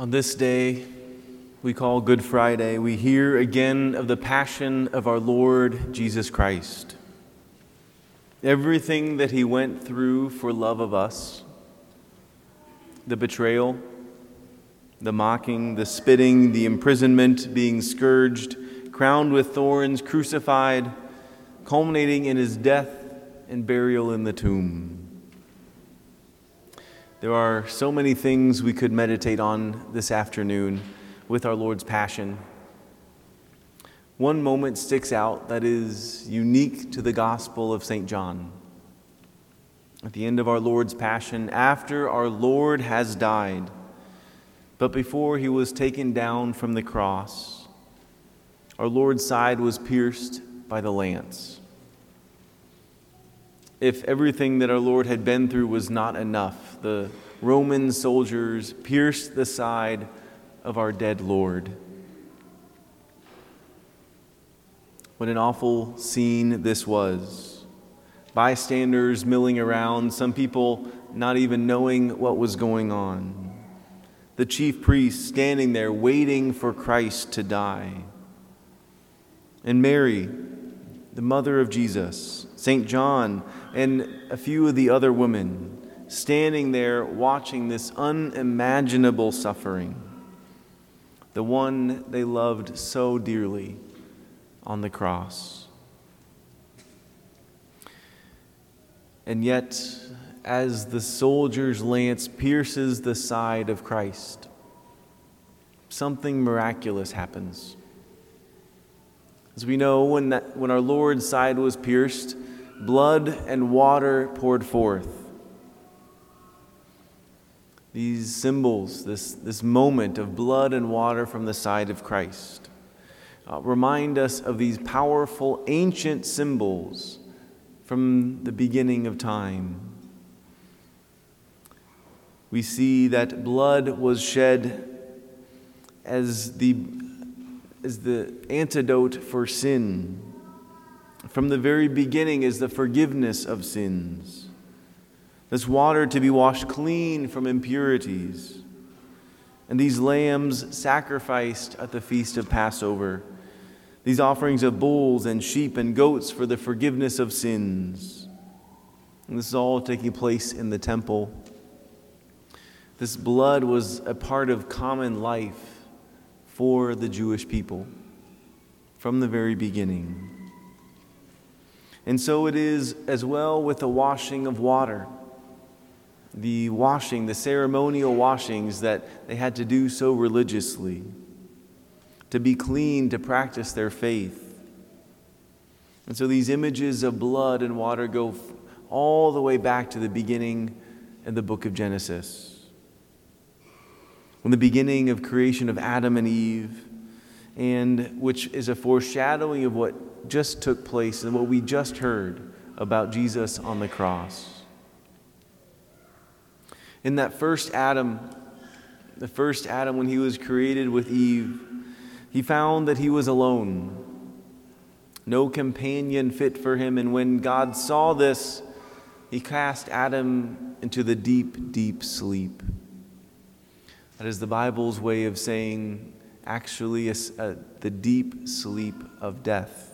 On this day, we call Good Friday, we hear again of the passion of our Lord Jesus Christ. Everything that he went through for love of us the betrayal, the mocking, the spitting, the imprisonment, being scourged, crowned with thorns, crucified, culminating in his death and burial in the tomb. There are so many things we could meditate on this afternoon with our Lord's Passion. One moment sticks out that is unique to the Gospel of St. John. At the end of our Lord's Passion, after our Lord has died, but before he was taken down from the cross, our Lord's side was pierced by the lance. If everything that our Lord had been through was not enough, the Roman soldiers pierced the side of our dead Lord. What an awful scene this was. Bystanders milling around, some people not even knowing what was going on. The chief priest standing there waiting for Christ to die. And Mary, the mother of Jesus, St. John, and a few of the other women standing there watching this unimaginable suffering the one they loved so dearly on the cross. And yet, as the soldier's lance pierces the side of Christ, something miraculous happens. As we know, when, that, when our Lord's side was pierced, blood and water poured forth these symbols, this, this moment of blood and water from the side of Christ, uh, remind us of these powerful ancient symbols from the beginning of time. We see that blood was shed as the, as the antidote for sin. From the very beginning is the forgiveness of sins this water to be washed clean from impurities, and these lambs sacrificed at the feast of Passover, these offerings of bulls and sheep and goats for the forgiveness of sins. And this is all taking place in the temple. This blood was a part of common life for the Jewish people from the very beginning. And so it is as well with the washing of water the washing, the ceremonial washings that they had to do so religiously, to be clean, to practice their faith. And so these images of blood and water go all the way back to the beginning in the book of Genesis. When the beginning of creation of Adam and Eve, and which is a foreshadowing of what just took place and what we just heard about Jesus on the cross in that first Adam, the first Adam, when he was created with Eve, he found that he was alone, no companion fit for him. And when God saw this, he cast Adam into the deep, deep sleep. That is the Bible's way of saying, actually, a, a, the deep sleep of death.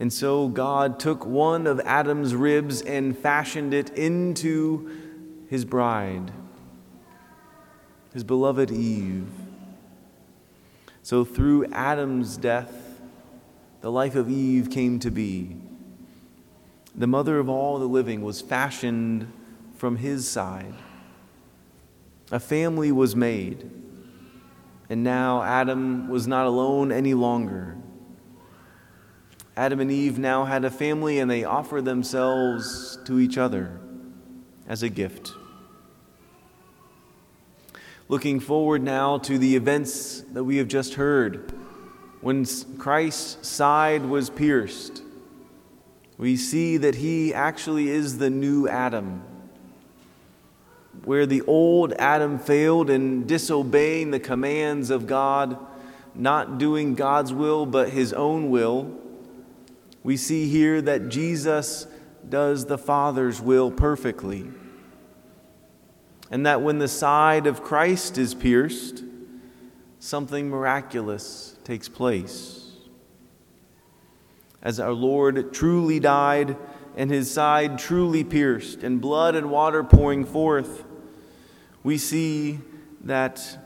And so God took one of Adam's ribs and fashioned it into his bride, his beloved Eve. So through Adam's death, the life of Eve came to be. The mother of all the living was fashioned from his side. A family was made. And now Adam was not alone any longer. Adam and Eve now had a family and they offered themselves to each other as a gift. Looking forward now to the events that we have just heard. When Christ's side was pierced, we see that he actually is the new Adam. Where the old Adam failed in disobeying the commands of God, not doing God's will but his own will, we see here that Jesus does the Father's will perfectly. and that when the side of Christ is pierced, something miraculous takes place. As our Lord truly died and his side truly pierced, and blood and water pouring forth, we see that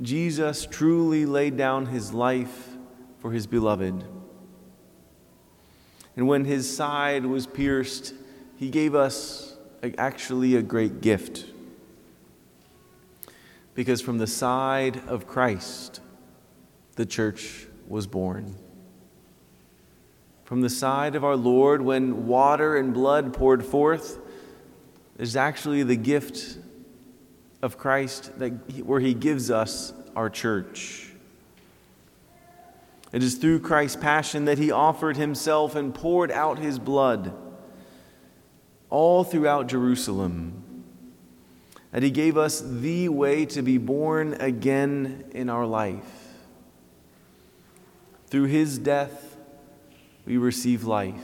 Jesus truly laid down his life for his beloved. And when his side was pierced, he gave us actually a great gift. Because from the side of Christ, the church was born. From the side of our Lord, when water and blood poured forth, is actually the gift of Christ that, where he gives us our church. It is through Christ's passion that he offered himself and poured out his blood all throughout Jerusalem. That he gave us the way to be born again in our life. Through his death, we receive life.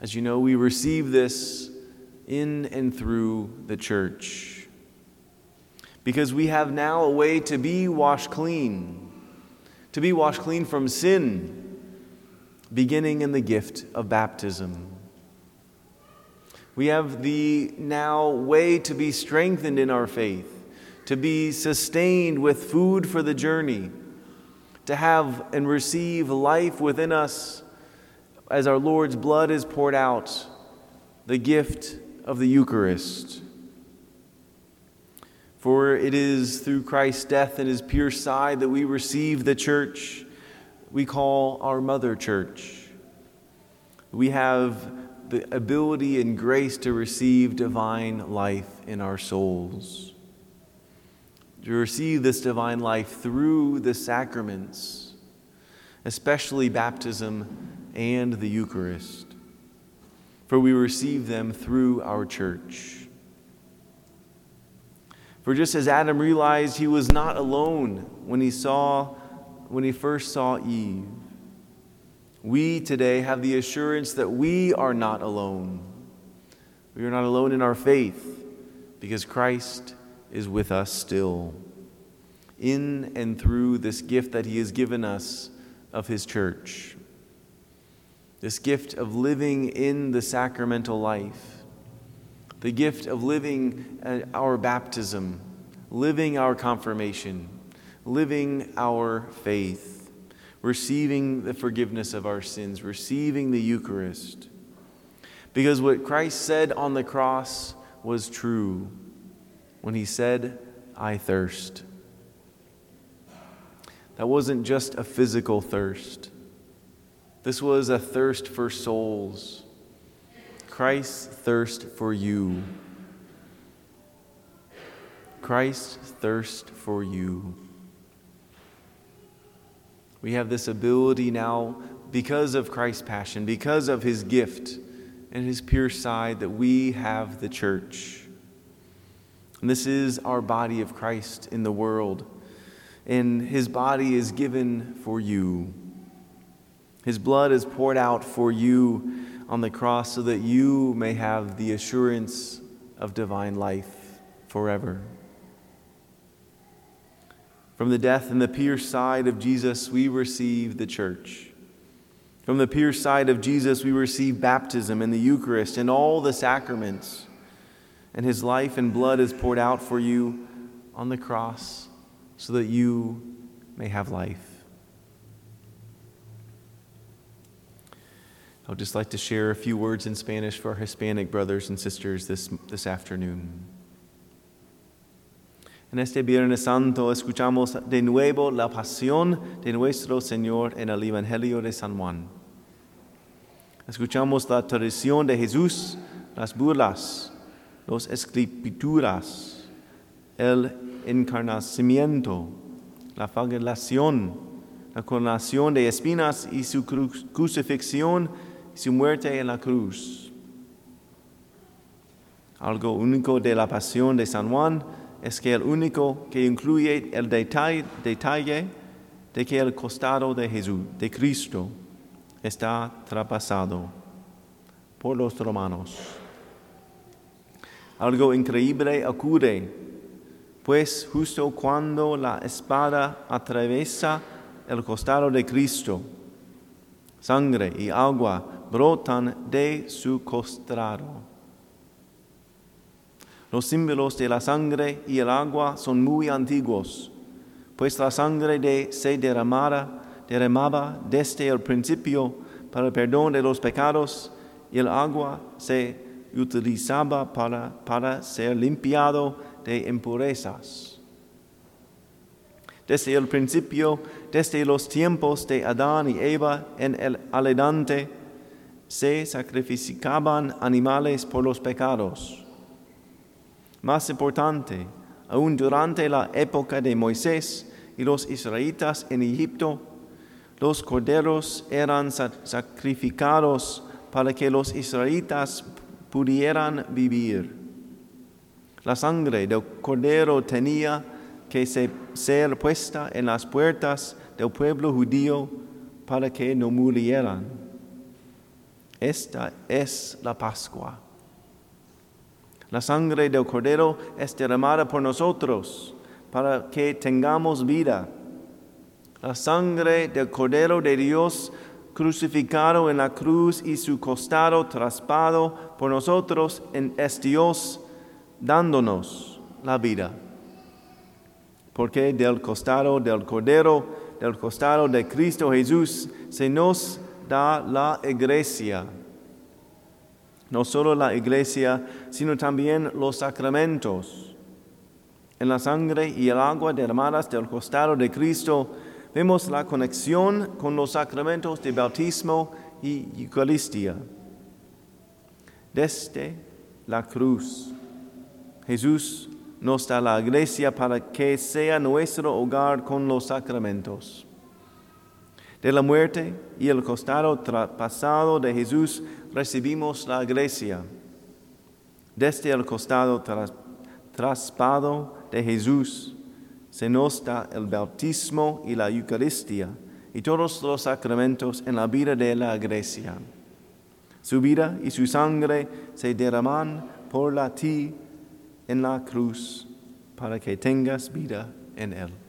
As you know, we receive this in and through the church. Because we have now a way to be washed clean to be washed clean from sin, beginning in the gift of baptism. We have the now way to be strengthened in our faith, to be sustained with food for the journey, to have and receive life within us as our Lord's blood is poured out, the gift of the Eucharist. For it is through Christ's death and his pure side that we receive the church we call our mother church. We have the ability and grace to receive divine life in our souls. To receive this divine life through the sacraments, especially baptism and the Eucharist. For we receive them through our church. For just as Adam realized he was not alone when he saw when he first saw Eve, we today have the assurance that we are not alone. We are not alone in our faith because Christ is with us still. In and through this gift that he has given us of his church. This gift of living in the sacramental life the gift of living uh, our baptism, living our confirmation, living our faith, receiving the forgiveness of our sins, receiving the Eucharist. Because what Christ said on the cross was true when he said, I thirst. That wasn't just a physical thirst. This was a thirst for souls Christ's thirst for you. Christ's thirst for you. We have this ability now because of Christ's passion, because of his gift and his pure side, that we have the church. And this is our body of Christ in the world. And his body is given for you. His blood is poured out for you on the cross so that you may have the assurance of divine life forever. From the death and the pierced side of Jesus, we receive the church. From the pierced side of Jesus, we receive baptism and the Eucharist and all the sacraments. And his life and blood is poured out for you on the cross so that you may have life. I would just like to share a few words in Spanish for our Hispanic brothers and sisters this, this afternoon. En este Viernes Santo escuchamos de nuevo la pasión de nuestro Señor en el Evangelio de San Juan. Escuchamos la tradición de Jesús, las burlas, las escrituras, el encarnamiento, la flagelación, la coronación de espinas y su crucifixión su muerte en la cruz. Algo único de la pasión de San Juan es que el único que incluye el detalle, detalle de que el costado de Jesús, de Cristo, está traspasado por los romanos. Algo increíble ocurre, pues justo cuando la espada atraviesa el costado de Cristo, sangre y agua brotan de su costado. Los símbolos de la sangre y el agua son muy antiguos, pues la sangre se derramara, derramaba desde el principio para el perdón de los pecados y el agua se utilizaba para, para ser limpiado de impurezas. Desde el principio, desde los tiempos de Adán y Eva en el adelante, se sacrificaban animales por los pecados. Más importante, aún durante la época de Moisés y los israelitas en Egipto, los corderos eran sacrificados para que los israelitas pudieran vivir. La sangre del cordero tenía que ser puesta en las puertas del pueblo judío para que no murieran. Esta es la Pascua. La sangre del cordero es derramada por nosotros para que tengamos vida. La sangre del cordero de Dios crucificado en la cruz y su costado traspado por nosotros es Dios dándonos la vida. Porque del costado del Cordero, del costado de Cristo Jesús, se nos da la iglesia. No solo la iglesia, sino también los sacramentos. En la sangre y el agua derramadas del costado de Cristo, vemos la conexión con los sacramentos de bautismo y Eucaristía. Desde la cruz, Jesús nos da la iglesia para que sea nuestro hogar con los sacramentos. De la muerte y el costado traspasado de Jesús recibimos la iglesia. Desde el costado traspado de Jesús se nos da el bautismo y la Eucaristía y todos los sacramentos en la vida de la iglesia. Su vida y su sangre se derraman por la ti en la cruz para que tengas vida en él.